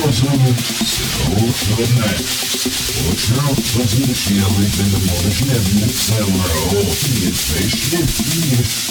способу свого трудна. Почав позвучили, ти можеш не від цього, і пишні, ніж